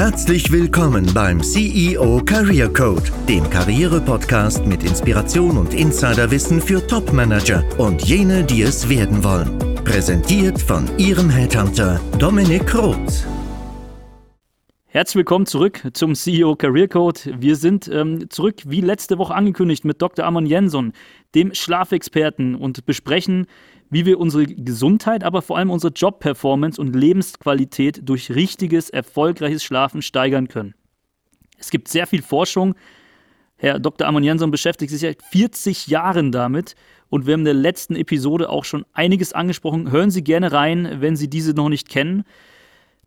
Herzlich willkommen beim CEO Career Code, dem Karriere-Podcast mit Inspiration und Insiderwissen für Top-Manager und jene, die es werden wollen. Präsentiert von Ihrem Headhunter Dominik Roth. Herzlich willkommen zurück zum CEO Career Code. Wir sind ähm, zurück, wie letzte Woche angekündigt, mit Dr. Amon Jensson, dem Schlafexperten, und besprechen, wie wir unsere Gesundheit, aber vor allem unsere Jobperformance und Lebensqualität durch richtiges, erfolgreiches Schlafen steigern können. Es gibt sehr viel Forschung. Herr Dr. Amon Jansson beschäftigt sich seit 40 Jahren damit und wir haben in der letzten Episode auch schon einiges angesprochen. Hören Sie gerne rein, wenn Sie diese noch nicht kennen.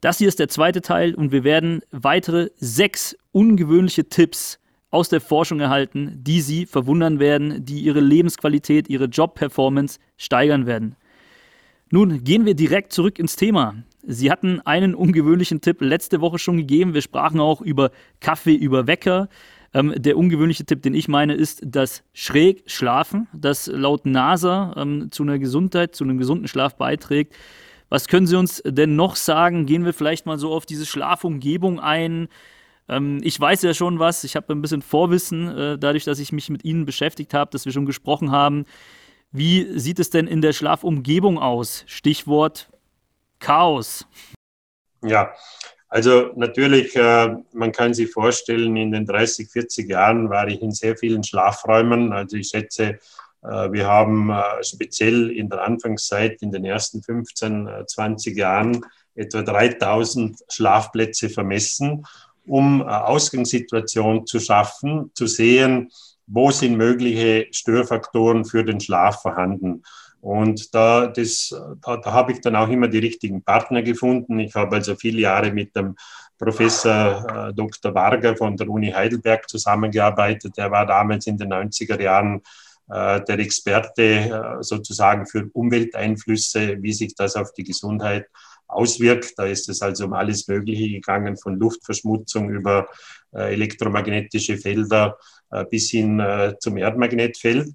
Das hier ist der zweite Teil und wir werden weitere sechs ungewöhnliche Tipps aus der Forschung erhalten, die Sie verwundern werden, die Ihre Lebensqualität, Ihre Jobperformance steigern werden. Nun gehen wir direkt zurück ins Thema. Sie hatten einen ungewöhnlichen Tipp letzte Woche schon gegeben. Wir sprachen auch über Kaffee über Wecker. Ähm, der ungewöhnliche Tipp, den ich meine, ist das schräg Schlafen, das laut NASA ähm, zu einer Gesundheit, zu einem gesunden Schlaf beiträgt. Was können Sie uns denn noch sagen? Gehen wir vielleicht mal so auf diese Schlafumgebung ein. Ähm, ich weiß ja schon was, ich habe ein bisschen Vorwissen, äh, dadurch, dass ich mich mit Ihnen beschäftigt habe, dass wir schon gesprochen haben. Wie sieht es denn in der Schlafumgebung aus? Stichwort Chaos. Ja, also natürlich, äh, man kann sich vorstellen, in den 30, 40 Jahren war ich in sehr vielen Schlafräumen. Also ich schätze, äh, wir haben äh, speziell in der Anfangszeit, in den ersten 15, 20 äh, Jahren, etwa 3000 Schlafplätze vermessen um Ausgangssituationen zu schaffen, zu sehen, wo sind mögliche Störfaktoren für den Schlaf vorhanden. Und da, das, da, da habe ich dann auch immer die richtigen Partner gefunden. Ich habe also viele Jahre mit dem Professor äh, Dr. Varga von der Uni Heidelberg zusammengearbeitet. Der war damals in den 90er Jahren äh, der Experte äh, sozusagen für Umwelteinflüsse, wie sich das auf die Gesundheit auswirkt. Da ist es also um alles Mögliche gegangen, von Luftverschmutzung über äh, elektromagnetische Felder äh, bis hin äh, zum Erdmagnetfeld.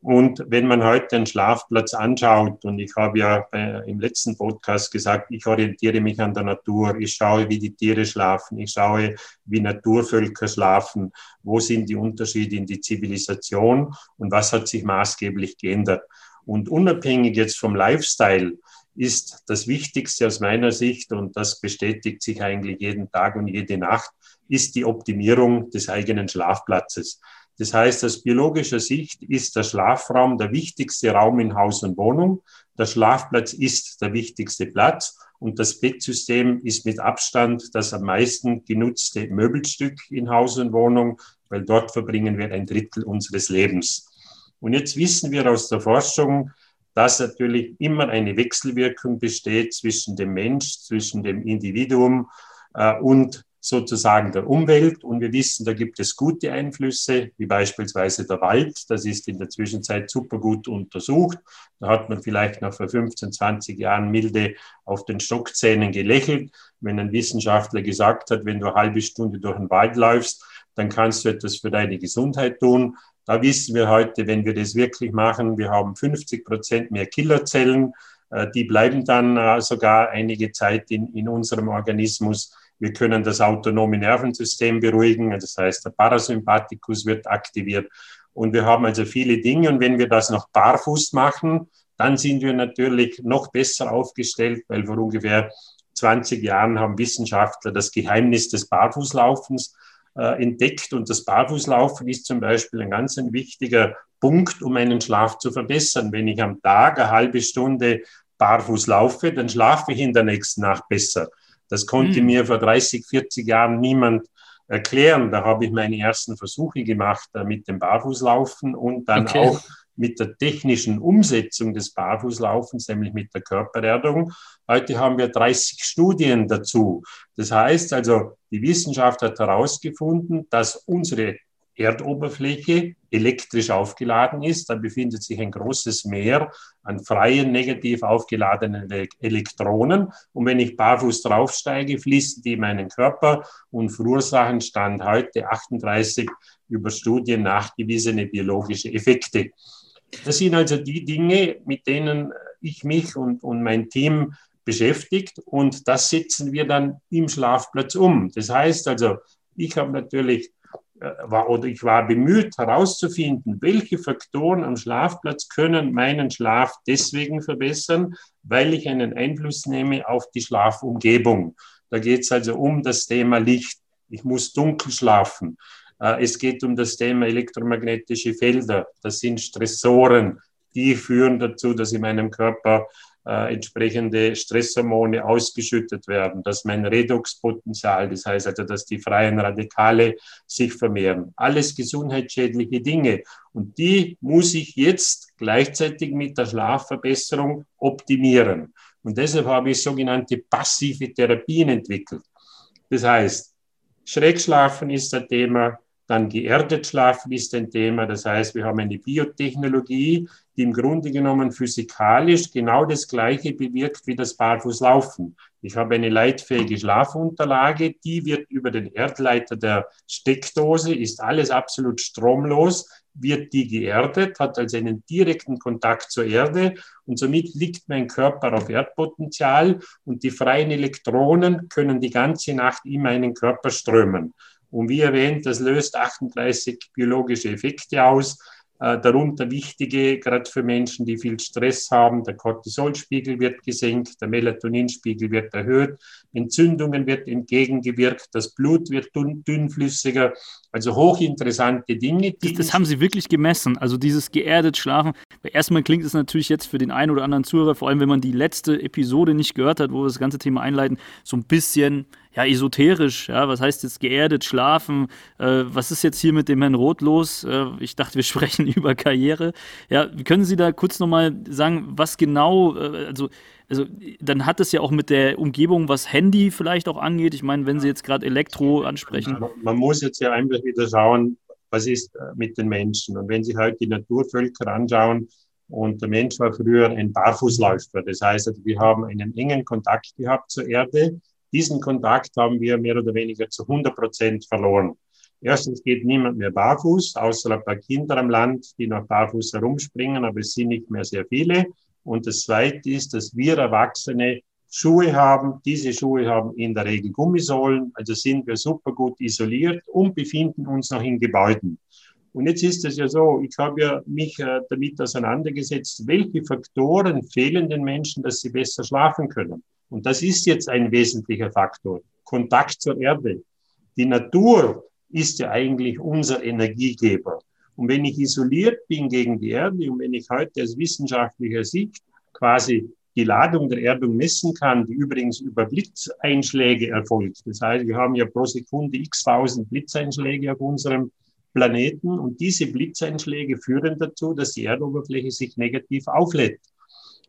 Und wenn man heute einen Schlafplatz anschaut, und ich habe ja im letzten Podcast gesagt, ich orientiere mich an der Natur, ich schaue, wie die Tiere schlafen, ich schaue, wie Naturvölker schlafen, wo sind die Unterschiede in die Zivilisation und was hat sich maßgeblich geändert. Und unabhängig jetzt vom Lifestyle, ist das Wichtigste aus meiner Sicht, und das bestätigt sich eigentlich jeden Tag und jede Nacht, ist die Optimierung des eigenen Schlafplatzes. Das heißt, aus biologischer Sicht ist der Schlafraum der wichtigste Raum in Haus und Wohnung. Der Schlafplatz ist der wichtigste Platz und das Bettsystem ist mit Abstand das am meisten genutzte Möbelstück in Haus und Wohnung, weil dort verbringen wir ein Drittel unseres Lebens. Und jetzt wissen wir aus der Forschung, dass natürlich immer eine Wechselwirkung besteht zwischen dem Mensch, zwischen dem Individuum äh, und sozusagen der Umwelt. Und wir wissen, da gibt es gute Einflüsse, wie beispielsweise der Wald. Das ist in der Zwischenzeit super gut untersucht. Da hat man vielleicht noch vor 15, 20 Jahren milde auf den Stockzähnen gelächelt, wenn ein Wissenschaftler gesagt hat, wenn du eine halbe Stunde durch den Wald läufst, dann kannst du etwas für deine Gesundheit tun. Da wissen wir heute, wenn wir das wirklich machen, wir haben 50 Prozent mehr Killerzellen. Äh, die bleiben dann äh, sogar einige Zeit in, in unserem Organismus. Wir können das autonome Nervensystem beruhigen, das heißt, der Parasympathikus wird aktiviert. Und wir haben also viele Dinge. Und wenn wir das noch barfuß machen, dann sind wir natürlich noch besser aufgestellt, weil vor ungefähr 20 Jahren haben Wissenschaftler das Geheimnis des Barfußlaufens äh, entdeckt. Und das Barfußlaufen ist zum Beispiel ein ganz ein wichtiger Punkt, um meinen Schlaf zu verbessern. Wenn ich am Tag eine halbe Stunde barfuß laufe, dann schlafe ich in der nächsten Nacht besser. Das konnte mhm. mir vor 30, 40 Jahren niemand erklären. Da habe ich meine ersten Versuche gemacht äh, mit dem Barfußlaufen und dann okay. auch mit der technischen Umsetzung des Barfußlaufens, nämlich mit der Körpererdung. Heute haben wir 30 Studien dazu. Das heißt also, die Wissenschaft hat herausgefunden, dass unsere Erdoberfläche elektrisch aufgeladen ist. Da befindet sich ein großes Meer an freien, negativ aufgeladenen Elektronen. Und wenn ich barfuß draufsteige, fließen die in meinen Körper und verursachen Stand heute 38 über Studien nachgewiesene biologische Effekte. Das sind also die Dinge, mit denen ich mich und, und mein Team beschäftigt und das setzen wir dann im Schlafplatz um. Das heißt also, ich habe natürlich äh, war, oder ich war bemüht herauszufinden, welche Faktoren am Schlafplatz können meinen Schlaf deswegen verbessern, weil ich einen Einfluss nehme auf die Schlafumgebung. Da geht es also um das Thema Licht. Ich muss dunkel schlafen. Äh, es geht um das Thema elektromagnetische Felder. Das sind Stressoren, die führen dazu, dass in meinem Körper äh, entsprechende Stresshormone ausgeschüttet werden, dass mein Redoxpotenzial, das heißt also, dass die freien Radikale sich vermehren. Alles gesundheitsschädliche Dinge. Und die muss ich jetzt gleichzeitig mit der Schlafverbesserung optimieren. Und deshalb habe ich sogenannte passive Therapien entwickelt. Das heißt, Schrägschlafen ist ein Thema, dann geerdet schlafen ist ein Thema. Das heißt, wir haben eine Biotechnologie, die im Grunde genommen physikalisch genau das Gleiche bewirkt wie das Barfußlaufen. Ich habe eine leitfähige Schlafunterlage, die wird über den Erdleiter der Steckdose, ist alles absolut stromlos, wird die geerdet, hat also einen direkten Kontakt zur Erde und somit liegt mein Körper auf Erdpotenzial und die freien Elektronen können die ganze Nacht in meinen Körper strömen. Und wie erwähnt, das löst 38 biologische Effekte aus. Äh, darunter wichtige, gerade für Menschen, die viel Stress haben, der Cortisolspiegel wird gesenkt, der Melatoninspiegel wird erhöht, Entzündungen wird entgegengewirkt, das Blut wird dünn, dünnflüssiger. Also hochinteressante Dinge. Das, das, haben Sie wirklich gemessen, also dieses geerdet Schlafen. Erstmal klingt es natürlich jetzt für den einen oder anderen Zuhörer, vor allem wenn man die letzte Episode nicht gehört hat, wo wir das ganze Thema einleiten, so ein bisschen ja, esoterisch, ja, was heißt jetzt geerdet, schlafen, äh, was ist jetzt hier mit dem Herrn Roth los? Äh, ich dachte, wir sprechen über Karriere. Ja, können Sie da kurz nochmal sagen, was genau, äh, also, also dann hat es ja auch mit der Umgebung, was Handy vielleicht auch angeht. Ich meine, wenn Sie jetzt gerade Elektro ansprechen. Man muss jetzt ja einfach wieder schauen, was ist äh, mit den Menschen. Und wenn Sie halt die Naturvölker anschauen, und der Mensch war früher ein Barfußläufer. Das heißt, also, wir haben einen engen Kontakt gehabt zur Erde. Diesen Kontakt haben wir mehr oder weniger zu 100 Prozent verloren. Erstens geht niemand mehr barfuß, außer ein paar Kinder am Land, die noch barfuß herumspringen, aber es sind nicht mehr sehr viele. Und das Zweite ist, dass wir Erwachsene Schuhe haben. Diese Schuhe haben in der Regel Gummisohlen, also sind wir super gut isoliert und befinden uns noch in Gebäuden. Und jetzt ist es ja so, ich habe ja mich äh, damit auseinandergesetzt, welche Faktoren fehlen den Menschen, dass sie besser schlafen können. Und das ist jetzt ein wesentlicher Faktor. Kontakt zur Erde. Die Natur ist ja eigentlich unser Energiegeber. Und wenn ich isoliert bin gegen die Erde und wenn ich heute aus wissenschaftlicher Sicht quasi die Ladung der Erdung messen kann, die übrigens über Blitzeinschläge erfolgt. Das heißt, wir haben ja pro Sekunde x tausend Blitzeinschläge auf unserem Planeten und diese Blitzeinschläge führen dazu, dass die Erdoberfläche sich negativ auflädt.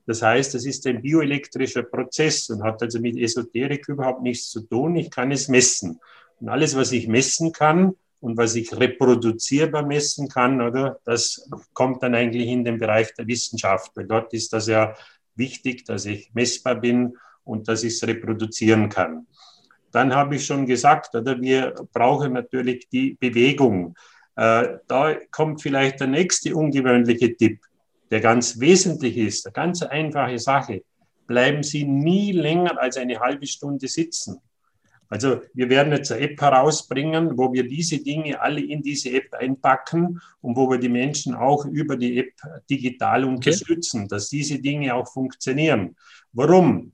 Das heißt, das ist ein bioelektrischer Prozess und hat also mit Esoterik überhaupt nichts zu tun. Ich kann es messen. Und alles, was ich messen kann und was ich reproduzierbar messen kann, oder, das kommt dann eigentlich in den Bereich der Wissenschaft, weil dort ist das ja wichtig, dass ich messbar bin und dass ich es reproduzieren kann. Dann habe ich schon gesagt, oder, wir brauchen natürlich die Bewegung. Äh, da kommt vielleicht der nächste ungewöhnliche Tipp der ganz wesentlich ist, eine ganz einfache Sache, bleiben Sie nie länger als eine halbe Stunde sitzen. Also wir werden jetzt eine App herausbringen, wo wir diese Dinge alle in diese App einpacken und wo wir die Menschen auch über die App digital unterstützen, okay. dass diese Dinge auch funktionieren. Warum?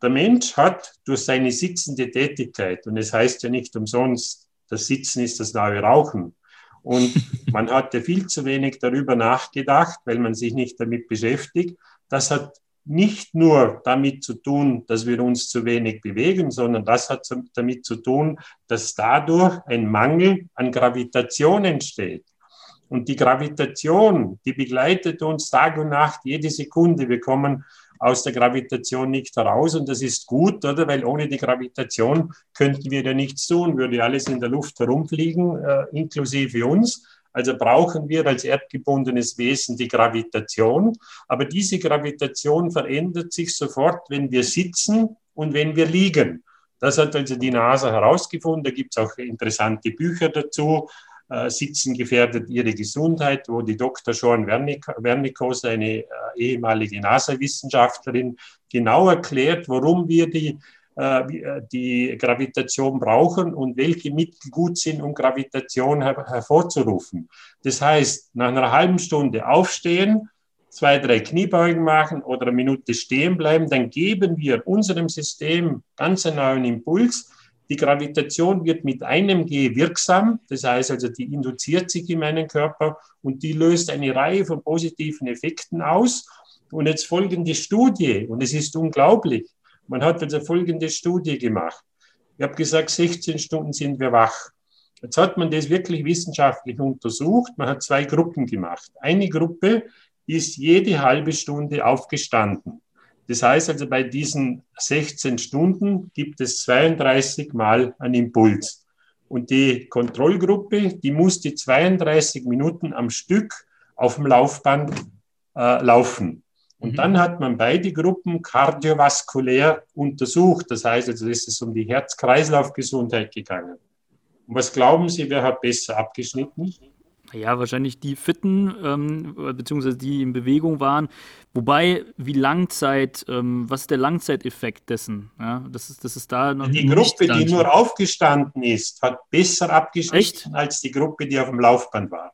Der Mensch hat durch seine sitzende Tätigkeit, und es heißt ja nicht umsonst, das Sitzen ist das neue Rauchen, und man hatte viel zu wenig darüber nachgedacht, weil man sich nicht damit beschäftigt. Das hat nicht nur damit zu tun, dass wir uns zu wenig bewegen, sondern das hat damit zu tun, dass dadurch ein Mangel an Gravitation entsteht. Und die Gravitation, die begleitet uns Tag und Nacht, jede Sekunde. Wir kommen aus der Gravitation nicht heraus und das ist gut, oder? Weil ohne die Gravitation könnten wir ja nichts tun, würde alles in der Luft herumfliegen, äh, inklusive uns. Also brauchen wir als erdgebundenes Wesen die Gravitation. Aber diese Gravitation verändert sich sofort, wenn wir sitzen und wenn wir liegen. Das hat also die NASA herausgefunden. Da gibt es auch interessante Bücher dazu. Äh, sitzen gefährdet ihre Gesundheit, wo die Dr. Sean Wernicos, eine äh, ehemalige NASA-Wissenschaftlerin, genau erklärt, warum wir die, äh, die Gravitation brauchen und welche Mittel gut sind, um Gravitation her hervorzurufen. Das heißt, nach einer halben Stunde aufstehen, zwei, drei Kniebeugen machen oder eine Minute stehen bleiben, dann geben wir unserem System ganz einen neuen Impuls. Die Gravitation wird mit einem G wirksam, das heißt also, die induziert sich in meinen Körper und die löst eine Reihe von positiven Effekten aus. Und jetzt folgende Studie, und es ist unglaublich, man hat also folgende Studie gemacht. Ich habe gesagt, 16 Stunden sind wir wach. Jetzt hat man das wirklich wissenschaftlich untersucht. Man hat zwei Gruppen gemacht. Eine Gruppe, ist jede halbe Stunde aufgestanden. Das heißt also, bei diesen 16 Stunden gibt es 32 Mal einen Impuls. Und die Kontrollgruppe, die musste 32 Minuten am Stück auf dem Laufband äh, laufen. Und mhm. dann hat man beide Gruppen kardiovaskulär untersucht. Das heißt, also ist es um die Herz-Kreislauf-Gesundheit gegangen. Und was glauben Sie, wer hat besser abgeschnitten? Ja, wahrscheinlich die Fitten, ähm, beziehungsweise die in Bewegung waren. Wobei, wie Langzeit, ähm, was ist der Langzeiteffekt dessen? Ja, das, ist, das ist da noch Die Gruppe, die nur aufgestanden ist, hat besser abgeschnitten als die Gruppe, die auf dem Laufband war.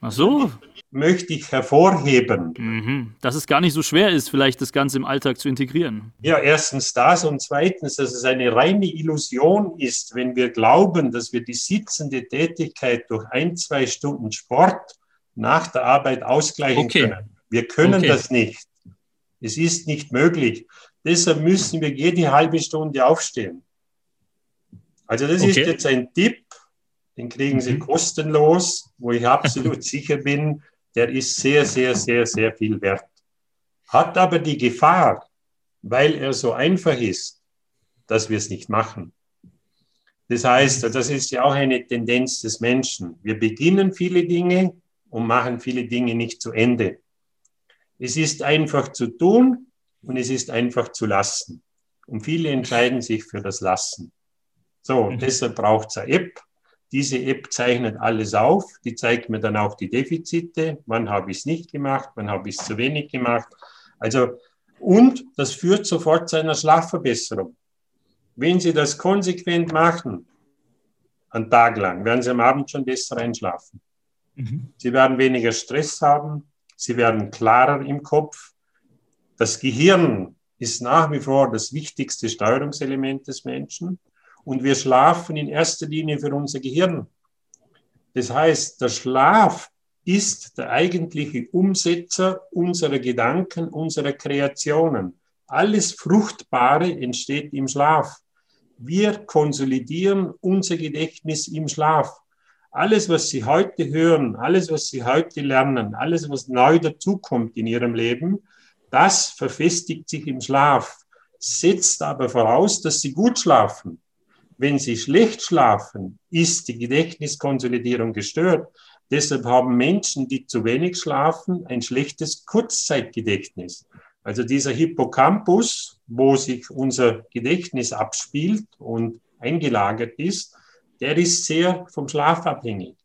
Ach so. Möchte ich hervorheben. Mhm. Dass es gar nicht so schwer ist, vielleicht das Ganze im Alltag zu integrieren. Ja, erstens das und zweitens, dass es eine reine Illusion ist, wenn wir glauben, dass wir die sitzende Tätigkeit durch ein, zwei Stunden Sport nach der Arbeit ausgleichen okay. können. Wir können okay. das nicht. Es ist nicht möglich. Deshalb müssen wir jede halbe Stunde aufstehen. Also das okay. ist jetzt ein Tipp, den kriegen Sie mhm. kostenlos, wo ich absolut sicher bin, der ist sehr, sehr, sehr, sehr viel wert. Hat aber die Gefahr, weil er so einfach ist, dass wir es nicht machen. Das heißt, das ist ja auch eine Tendenz des Menschen. Wir beginnen viele Dinge und machen viele Dinge nicht zu Ende. Es ist einfach zu tun und es ist einfach zu lassen. Und viele entscheiden sich für das Lassen. So, mhm. deshalb braucht es eine App, diese App zeichnet alles auf, die zeigt mir dann auch die Defizite, wann habe ich es nicht gemacht, wann habe ich es zu wenig gemacht. Also, und das führt sofort zu einer Schlafverbesserung. Wenn Sie das konsequent machen, einen Tag lang, werden Sie am Abend schon besser einschlafen. Mhm. Sie werden weniger Stress haben, Sie werden klarer im Kopf. Das Gehirn ist nach wie vor das wichtigste Steuerungselement des Menschen. Und wir schlafen in erster Linie für unser Gehirn. Das heißt, der Schlaf ist der eigentliche Umsetzer unserer Gedanken, unserer Kreationen. Alles Fruchtbare entsteht im Schlaf. Wir konsolidieren unser Gedächtnis im Schlaf. Alles, was Sie heute hören, alles, was Sie heute lernen, alles, was neu dazukommt in Ihrem Leben, das verfestigt sich im Schlaf, setzt aber voraus, dass Sie gut schlafen. Wenn Sie schlecht schlafen, ist die Gedächtniskonsolidierung gestört. Deshalb haben Menschen, die zu wenig schlafen, ein schlechtes Kurzzeitgedächtnis. Also dieser Hippocampus, wo sich unser Gedächtnis abspielt und eingelagert ist, der ist sehr vom Schlaf abhängig.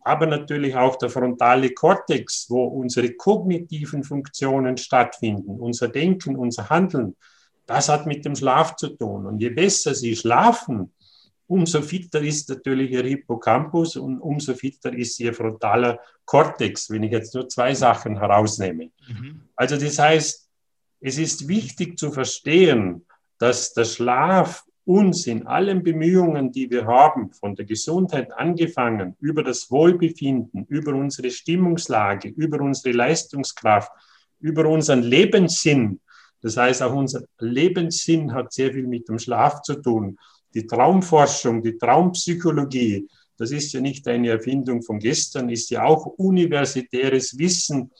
Aber natürlich auch der frontale Kortex, wo unsere kognitiven Funktionen stattfinden, unser Denken, unser Handeln, das hat mit dem Schlaf zu tun. Und je besser Sie schlafen, umso fitter ist natürlich ihr Hippocampus und umso fitter ist ihr frontaler Kortex, wenn ich jetzt nur zwei Sachen herausnehme. Mhm. Also das heißt, es ist wichtig zu verstehen, dass der Schlaf uns in allen Bemühungen, die wir haben, von der Gesundheit angefangen, über das Wohlbefinden, über unsere Stimmungslage, über unsere Leistungskraft, über unseren Lebenssinn, das heißt auch unser Lebenssinn hat sehr viel mit dem Schlaf zu tun die Traumforschung, die Traumpsychologie, das ist ja nicht eine Erfindung von gestern, ist ja auch universitäres Wissen,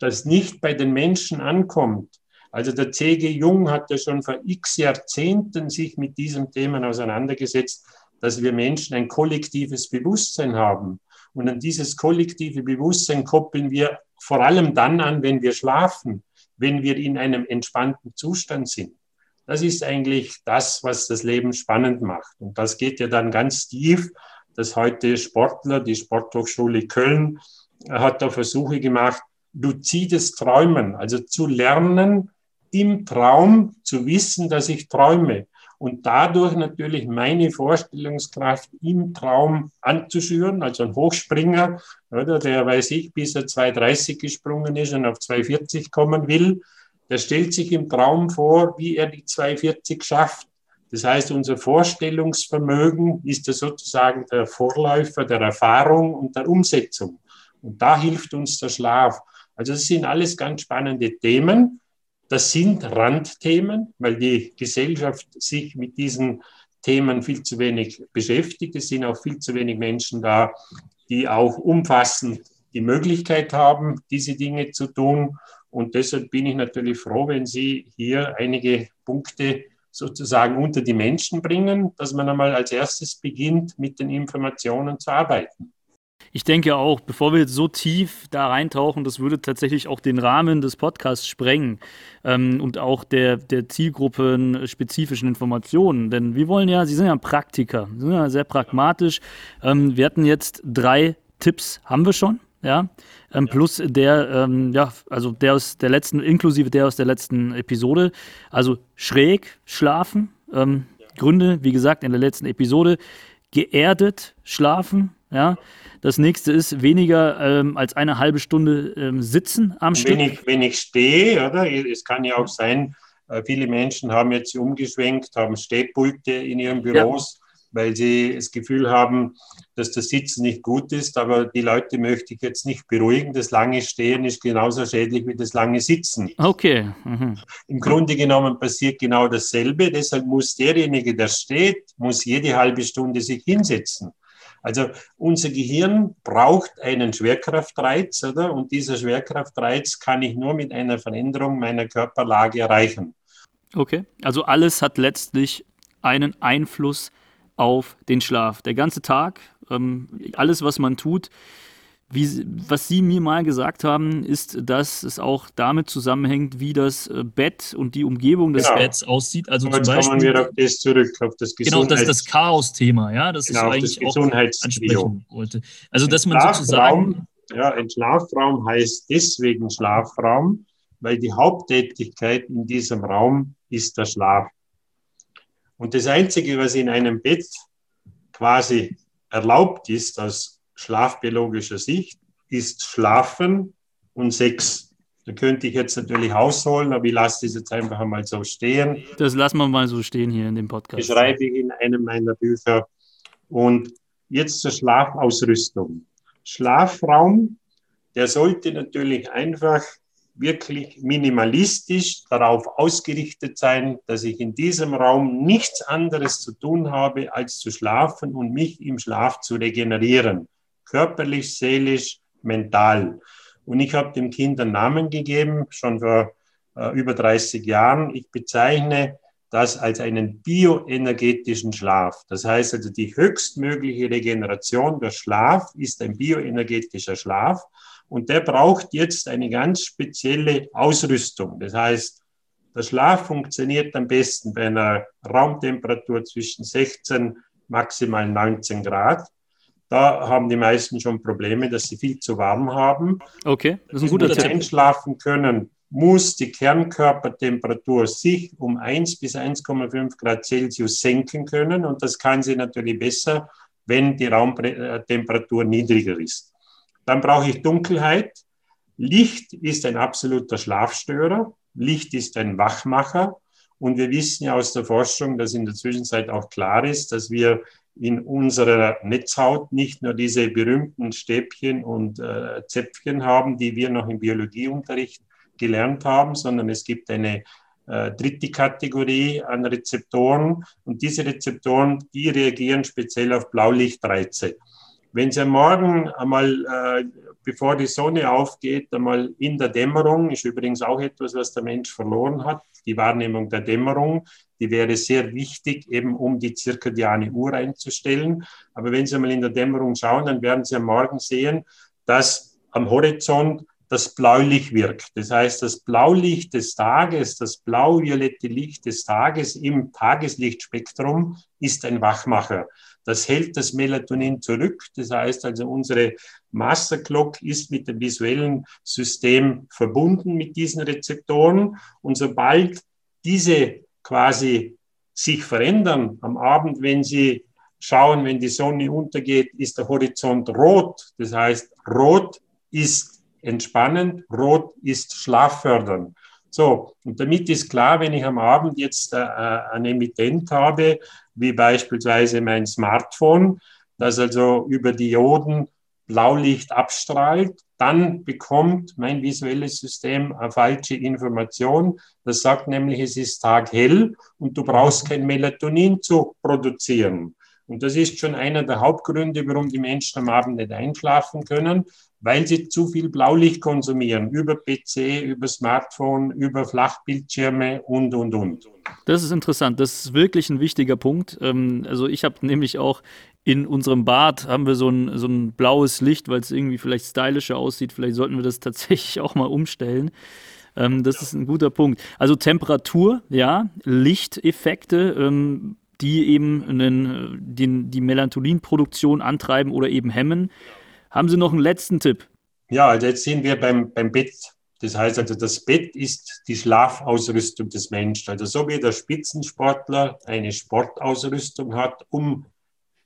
das nicht bei den Menschen ankommt. Also der C.G. Jung hat ja schon vor x Jahrzehnten sich mit diesem Thema auseinandergesetzt, dass wir Menschen ein kollektives Bewusstsein haben. Und an dieses kollektive Bewusstsein koppeln wir vor allem dann an, wenn wir schlafen, wenn wir in einem entspannten Zustand sind. Das ist eigentlich das, was das Leben spannend macht. Und das geht ja dann ganz tief, dass heute Sportler, die Sporthochschule Köln hat da Versuche gemacht, luzides Träumen, also zu lernen, im Traum zu wissen, dass ich träume und dadurch natürlich meine Vorstellungskraft im Traum anzuschüren. Also ein Hochspringer, oder, der weiß ich, bis er 2,30 gesprungen ist und auf 2,40 kommen will, der stellt sich im Traum vor, wie er die 2,40 schafft. Das heißt, unser Vorstellungsvermögen ist ja sozusagen der Vorläufer der Erfahrung und der Umsetzung. Und da hilft uns der Schlaf. Also das sind alles ganz spannende Themen. Das sind Randthemen, weil die Gesellschaft sich mit diesen Themen viel zu wenig beschäftigt. Es sind auch viel zu wenig Menschen da, die auch umfassend die Möglichkeit haben, diese Dinge zu tun. Und deshalb bin ich natürlich froh, wenn Sie hier einige Punkte sozusagen unter die Menschen bringen, dass man einmal als erstes beginnt, mit den Informationen zu arbeiten. Ich denke auch, bevor wir jetzt so tief da reintauchen, das würde tatsächlich auch den Rahmen des Podcasts sprengen ähm, und auch der, der Zielgruppen spezifischen Informationen. Denn wir wollen ja, Sie sind ja Praktiker, Sie sind ja sehr pragmatisch. Ähm, wir hatten jetzt drei Tipps, haben wir schon. Ja, ähm, ja. plus der, ähm, ja, also der aus der letzten, inklusive der aus der letzten Episode. Also schräg schlafen. Ähm, ja. Gründe, wie gesagt, in der letzten Episode. Geerdet schlafen, ja. Das nächste ist weniger ähm, als eine halbe Stunde ähm, sitzen am Stück. Wenig, wenig stehe, oder? Es kann ja auch sein, äh, viele Menschen haben jetzt umgeschwenkt, haben Stehpulte in ihren Büros. Weil sie das Gefühl haben, dass das Sitzen nicht gut ist. Aber die Leute möchte ich jetzt nicht beruhigen. Das lange Stehen ist genauso schädlich wie das lange Sitzen. Okay. Mhm. Im Grunde genommen passiert genau dasselbe. Deshalb muss derjenige, der steht, muss jede halbe Stunde sich hinsetzen. Also unser Gehirn braucht einen Schwerkraftreiz, oder? Und dieser Schwerkraftreiz kann ich nur mit einer Veränderung meiner Körperlage erreichen. Okay, also alles hat letztlich einen Einfluss auf den Schlaf. Der ganze Tag, ähm, alles, was man tut, wie, was Sie mir mal gesagt haben, ist, dass es auch damit zusammenhängt, wie das äh, Bett und die Umgebung des genau. Betts aussieht. Also zum Beispiel, kommen wir auf das zurück, auf das Genau, das ist das Chaos-Thema, ja, das genau, ist eigentlich auch ansprechen wollte. Also, dass man sozusagen... Ja, ein Schlafraum heißt deswegen Schlafraum, weil die Haupttätigkeit in diesem Raum ist der Schlaf. Und das Einzige, was in einem Bett quasi erlaubt ist aus schlafbiologischer Sicht, ist Schlafen und Sex. Da könnte ich jetzt natürlich ausholen, aber ich lasse das jetzt einfach einmal so stehen. Das lassen wir mal so stehen hier in dem Podcast. Beschreibe ich in einem meiner Bücher. Und jetzt zur Schlafausrüstung. Schlafraum, der sollte natürlich einfach wirklich minimalistisch darauf ausgerichtet sein, dass ich in diesem Raum nichts anderes zu tun habe, als zu schlafen und mich im Schlaf zu regenerieren körperlich, seelisch, mental. Und ich habe dem Kind einen Namen gegeben, schon vor äh, über 30 Jahren. Ich bezeichne das als einen bioenergetischen Schlaf. Das heißt also, die höchstmögliche Regeneration durch Schlaf ist ein bioenergetischer Schlaf. Und der braucht jetzt eine ganz spezielle Ausrüstung. Das heißt, der Schlaf funktioniert am besten bei einer Raumtemperatur zwischen 16 maximal 19 Grad. Da haben die meisten schon Probleme, dass sie viel zu warm haben. Okay, das ist ein guter Tipp. einschlafen können, muss die Kernkörpertemperatur sich um 1 bis 1,5 Grad Celsius senken können. Und das kann sie natürlich besser, wenn die Raumtemperatur niedriger ist. Dann brauche ich Dunkelheit. Licht ist ein absoluter Schlafstörer. Licht ist ein Wachmacher. Und wir wissen ja aus der Forschung, dass in der Zwischenzeit auch klar ist, dass wir in unserer Netzhaut nicht nur diese berühmten Stäbchen und äh, Zäpfchen haben, die wir noch im Biologieunterricht gelernt haben, sondern es gibt eine äh, dritte Kategorie an Rezeptoren und diese Rezeptoren, die reagieren speziell auf Blaulichtreize. Wenn Sie Morgen einmal, äh, bevor die Sonne aufgeht, einmal in der Dämmerung, ist übrigens auch etwas, was der Mensch verloren hat, die Wahrnehmung der Dämmerung, die wäre sehr wichtig, eben um die zirkadiane Uhr einzustellen. Aber wenn Sie mal in der Dämmerung schauen, dann werden Sie am Morgen sehen, dass am Horizont das Blaulicht wirkt. Das heißt, das Blaulicht des Tages, das blau-violette Licht des Tages im Tageslichtspektrum ist ein Wachmacher. Das hält das Melatonin zurück. Das heißt also, unsere Master Clock ist mit dem visuellen System verbunden mit diesen Rezeptoren. Und sobald diese quasi sich verändern am Abend, wenn sie schauen, wenn die Sonne untergeht, ist der Horizont rot. Das heißt, rot ist entspannend, rot ist schlaffördernd. So, und damit ist klar, wenn ich am Abend jetzt äh, äh, ein Emittent habe, wie beispielsweise mein Smartphone, das also über Dioden Blaulicht abstrahlt, dann bekommt mein visuelles System eine falsche Information. Das sagt nämlich, es ist taghell und du brauchst kein Melatonin zu produzieren. Und das ist schon einer der Hauptgründe, warum die Menschen am Abend nicht einschlafen können, weil sie zu viel Blaulicht konsumieren, über PC, über Smartphone, über Flachbildschirme und, und, und. Das ist interessant, das ist wirklich ein wichtiger Punkt. Ähm, also ich habe nämlich auch in unserem Bad haben wir so ein, so ein blaues Licht, weil es irgendwie vielleicht stylischer aussieht. Vielleicht sollten wir das tatsächlich auch mal umstellen. Ähm, das ist ein guter Punkt. Also Temperatur, ja, Lichteffekte, ähm, die eben einen, den, die Melatoninproduktion antreiben oder eben hemmen. Haben Sie noch einen letzten Tipp? Ja, also jetzt sind wir beim, beim Bett. Das heißt also, das Bett ist die Schlafausrüstung des Menschen. Also so wie der Spitzensportler eine Sportausrüstung hat, um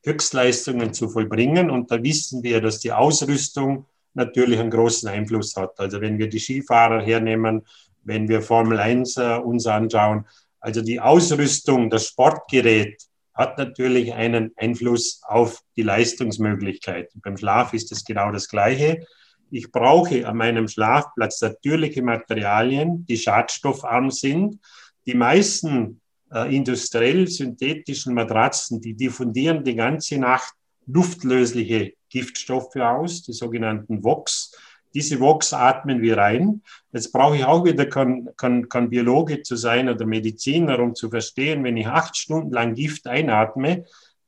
Höchstleistungen zu vollbringen. Und da wissen wir, dass die Ausrüstung natürlich einen großen Einfluss hat. Also wenn wir die Skifahrer hernehmen, wenn wir Formel 1 äh, uns anschauen, also die Ausrüstung, das Sportgerät hat natürlich einen Einfluss auf die Leistungsmöglichkeit. Beim Schlaf ist es genau das Gleiche. Ich brauche an meinem Schlafplatz natürliche Materialien, die schadstoffarm sind. Die meisten äh, industriell synthetischen Matratzen, die diffundieren die ganze Nacht luftlösliche Giftstoffe aus, die sogenannten VOX. Diese VOX atmen wir rein. Jetzt brauche ich auch wieder kein, kein, kein Biologe zu sein oder Mediziner, um zu verstehen, wenn ich acht Stunden lang Gift einatme,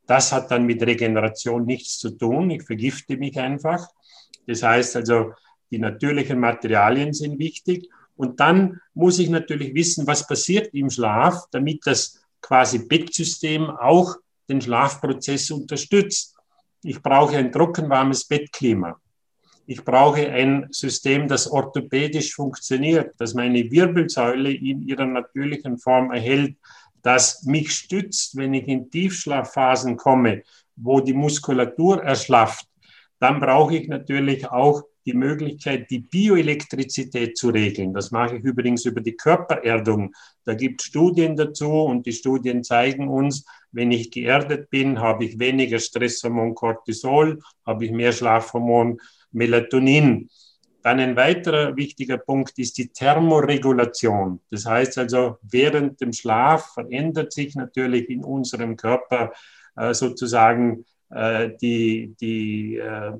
das hat dann mit Regeneration nichts zu tun. Ich vergifte mich einfach. Das heißt also, die natürlichen Materialien sind wichtig. Und dann muss ich natürlich wissen, was passiert im Schlaf, damit das quasi Bettsystem auch den Schlafprozess unterstützt. Ich brauche ein trockenwarmes Bettklima. Ich brauche ein System, das orthopädisch funktioniert, das meine Wirbelsäule in ihrer natürlichen Form erhält, das mich stützt, wenn ich in Tiefschlafphasen komme, wo die Muskulatur erschlafft. Dann brauche ich natürlich auch die Möglichkeit, die Bioelektrizität zu regeln. Das mache ich übrigens über die Körpererdung. Da gibt es Studien dazu und die Studien zeigen uns, wenn ich geerdet bin, habe ich weniger Stresshormon Cortisol, habe ich mehr Schlafhormon Melatonin. Dann ein weiterer wichtiger Punkt ist die Thermoregulation. Das heißt also, während dem Schlaf verändert sich natürlich in unserem Körper äh, sozusagen äh, die, die äh, äh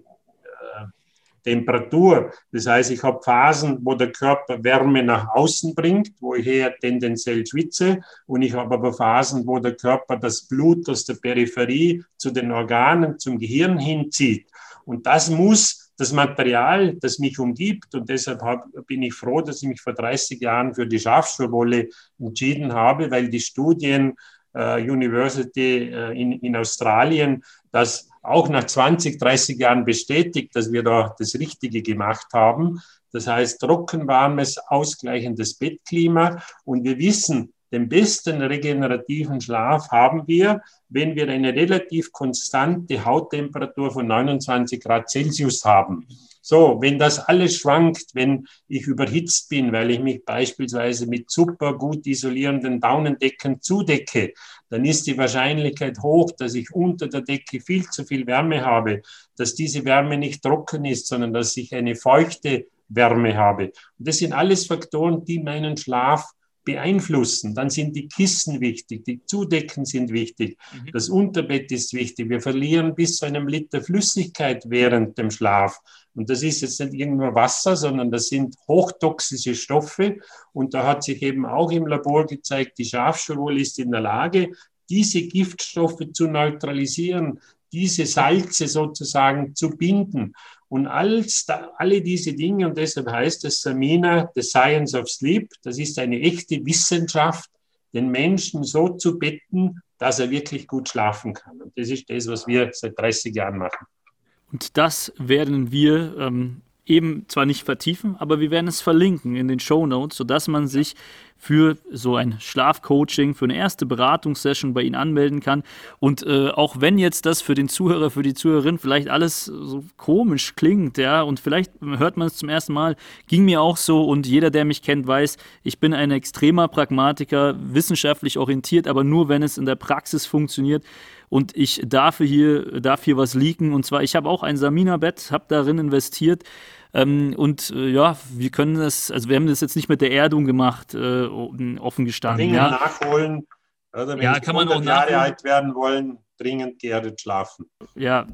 Temperatur. Das heißt, ich habe Phasen, wo der Körper Wärme nach außen bringt, wo ich eher tendenziell schwitze. Und ich habe aber Phasen, wo der Körper das Blut aus der Peripherie zu den Organen, zum Gehirn hinzieht. Und das muss das Material, das mich umgibt. Und deshalb hab, bin ich froh, dass ich mich vor 30 Jahren für die Schafschuhwolle entschieden habe, weil die Studien äh, University äh, in, in Australien das auch nach 20, 30 Jahren bestätigt, dass wir da das Richtige gemacht haben. Das heißt, trockenwarmes, ausgleichendes Bettklima. Und wir wissen, den besten regenerativen Schlaf haben wir, wenn wir eine relativ konstante Hauttemperatur von 29 Grad Celsius haben. So, wenn das alles schwankt, wenn ich überhitzt bin, weil ich mich beispielsweise mit super gut isolierenden Daunendecken zudecke, dann ist die Wahrscheinlichkeit hoch, dass ich unter der Decke viel zu viel Wärme habe, dass diese Wärme nicht trocken ist, sondern dass ich eine feuchte Wärme habe. Und das sind alles Faktoren, die meinen Schlaf beeinflussen, dann sind die Kissen wichtig, die Zudecken sind wichtig, mhm. das Unterbett ist wichtig. Wir verlieren bis zu einem Liter Flüssigkeit während dem Schlaf. Und das ist jetzt nicht irgendwo Wasser, sondern das sind hochtoxische Stoffe. Und da hat sich eben auch im Labor gezeigt, die Schafschurwolle ist in der Lage, diese Giftstoffe zu neutralisieren. Diese Salze sozusagen zu binden. Und als alle diese Dinge, und deshalb heißt es Samina, The Science of Sleep, das ist eine echte Wissenschaft, den Menschen so zu betten, dass er wirklich gut schlafen kann. Und das ist das, was wir seit 30 Jahren machen. Und das werden wir ähm, eben zwar nicht vertiefen, aber wir werden es verlinken in den Show Notes, sodass man sich für so ein Schlafcoaching, für eine erste Beratungssession bei Ihnen anmelden kann. Und äh, auch wenn jetzt das für den Zuhörer, für die Zuhörerin vielleicht alles so komisch klingt, ja, und vielleicht hört man es zum ersten Mal, ging mir auch so und jeder, der mich kennt, weiß, ich bin ein extremer Pragmatiker, wissenschaftlich orientiert, aber nur, wenn es in der Praxis funktioniert und ich darf hier, darf hier was leaken. Und zwar, ich habe auch ein Samina-Bett, habe darin investiert. Ähm, und äh, ja, wir können das, also wir haben das jetzt nicht mit der Erdung gemacht, äh, offen gestanden. Dringend ja. nachholen. Oder wenn ja, kann man auch Jahre alt werden wollen, dringend geerdet schlafen. Ja,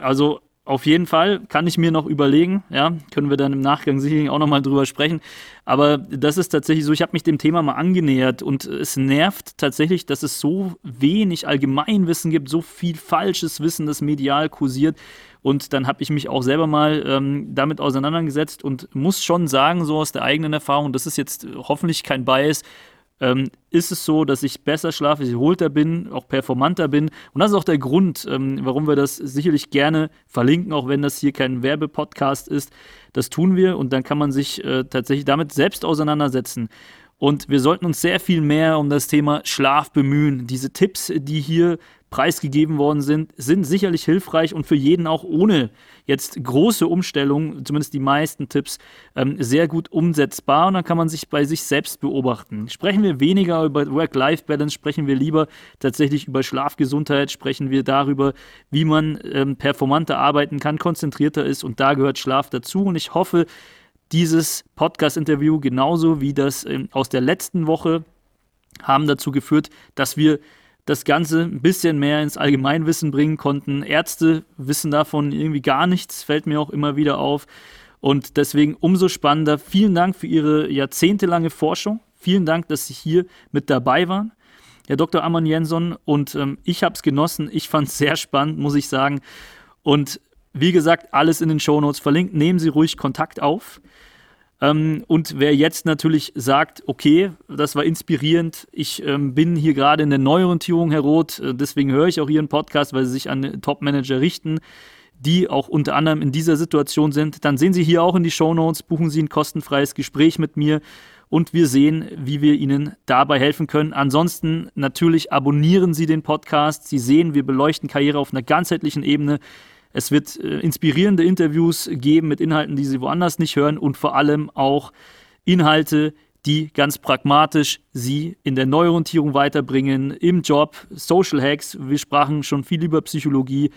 also auf jeden Fall kann ich mir noch überlegen, ja, können wir dann im Nachgang sicherlich auch nochmal drüber sprechen. Aber das ist tatsächlich so, ich habe mich dem Thema mal angenähert und es nervt tatsächlich, dass es so wenig Allgemeinwissen gibt, so viel falsches Wissen, das medial kursiert. Und dann habe ich mich auch selber mal ähm, damit auseinandergesetzt und muss schon sagen, so aus der eigenen Erfahrung, das ist jetzt hoffentlich kein Bias, ähm, ist es so, dass ich besser schlafe, erholter bin, auch performanter bin. Und das ist auch der Grund, ähm, warum wir das sicherlich gerne verlinken, auch wenn das hier kein Werbepodcast ist. Das tun wir und dann kann man sich äh, tatsächlich damit selbst auseinandersetzen. Und wir sollten uns sehr viel mehr um das Thema Schlaf bemühen. Diese Tipps, die hier preisgegeben worden sind, sind sicherlich hilfreich und für jeden auch ohne jetzt große Umstellungen, zumindest die meisten Tipps, ähm, sehr gut umsetzbar. Und dann kann man sich bei sich selbst beobachten. Sprechen wir weniger über Work-Life-Balance, sprechen wir lieber tatsächlich über Schlafgesundheit, sprechen wir darüber, wie man ähm, performanter arbeiten kann, konzentrierter ist. Und da gehört Schlaf dazu. Und ich hoffe, dieses Podcast-Interview genauso wie das ähm, aus der letzten Woche haben dazu geführt, dass wir das Ganze ein bisschen mehr ins Allgemeinwissen bringen konnten. Ärzte wissen davon irgendwie gar nichts, fällt mir auch immer wieder auf. Und deswegen umso spannender. Vielen Dank für Ihre jahrzehntelange Forschung. Vielen Dank, dass Sie hier mit dabei waren, Herr Dr. Amon Jensson. Und ähm, ich habe es genossen. Ich fand es sehr spannend, muss ich sagen. Und wie gesagt, alles in den Shownotes verlinkt. Nehmen Sie ruhig Kontakt auf. Ähm, und wer jetzt natürlich sagt, okay, das war inspirierend, ich ähm, bin hier gerade in der Neuorientierung, Herr Roth, äh, deswegen höre ich auch Ihren Podcast, weil Sie sich an Top-Manager richten, die auch unter anderem in dieser Situation sind, dann sehen Sie hier auch in die Show Notes, buchen Sie ein kostenfreies Gespräch mit mir und wir sehen, wie wir Ihnen dabei helfen können. Ansonsten natürlich abonnieren Sie den Podcast. Sie sehen, wir beleuchten Karriere auf einer ganzheitlichen Ebene. Es wird äh, inspirierende Interviews geben mit Inhalten, die Sie woanders nicht hören und vor allem auch Inhalte, die ganz pragmatisch Sie in der Neuorientierung weiterbringen, im Job, Social Hacks. Wir sprachen schon viel über Psychologie.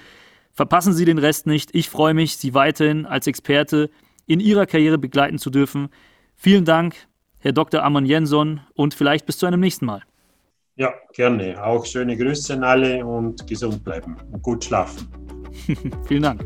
Verpassen Sie den Rest nicht. Ich freue mich, Sie weiterhin als Experte in Ihrer Karriere begleiten zu dürfen. Vielen Dank, Herr Dr. Amon Jensson, und vielleicht bis zu einem nächsten Mal. Ja, gerne. Auch schöne Grüße an alle und gesund bleiben und gut schlafen. Vielen Dank.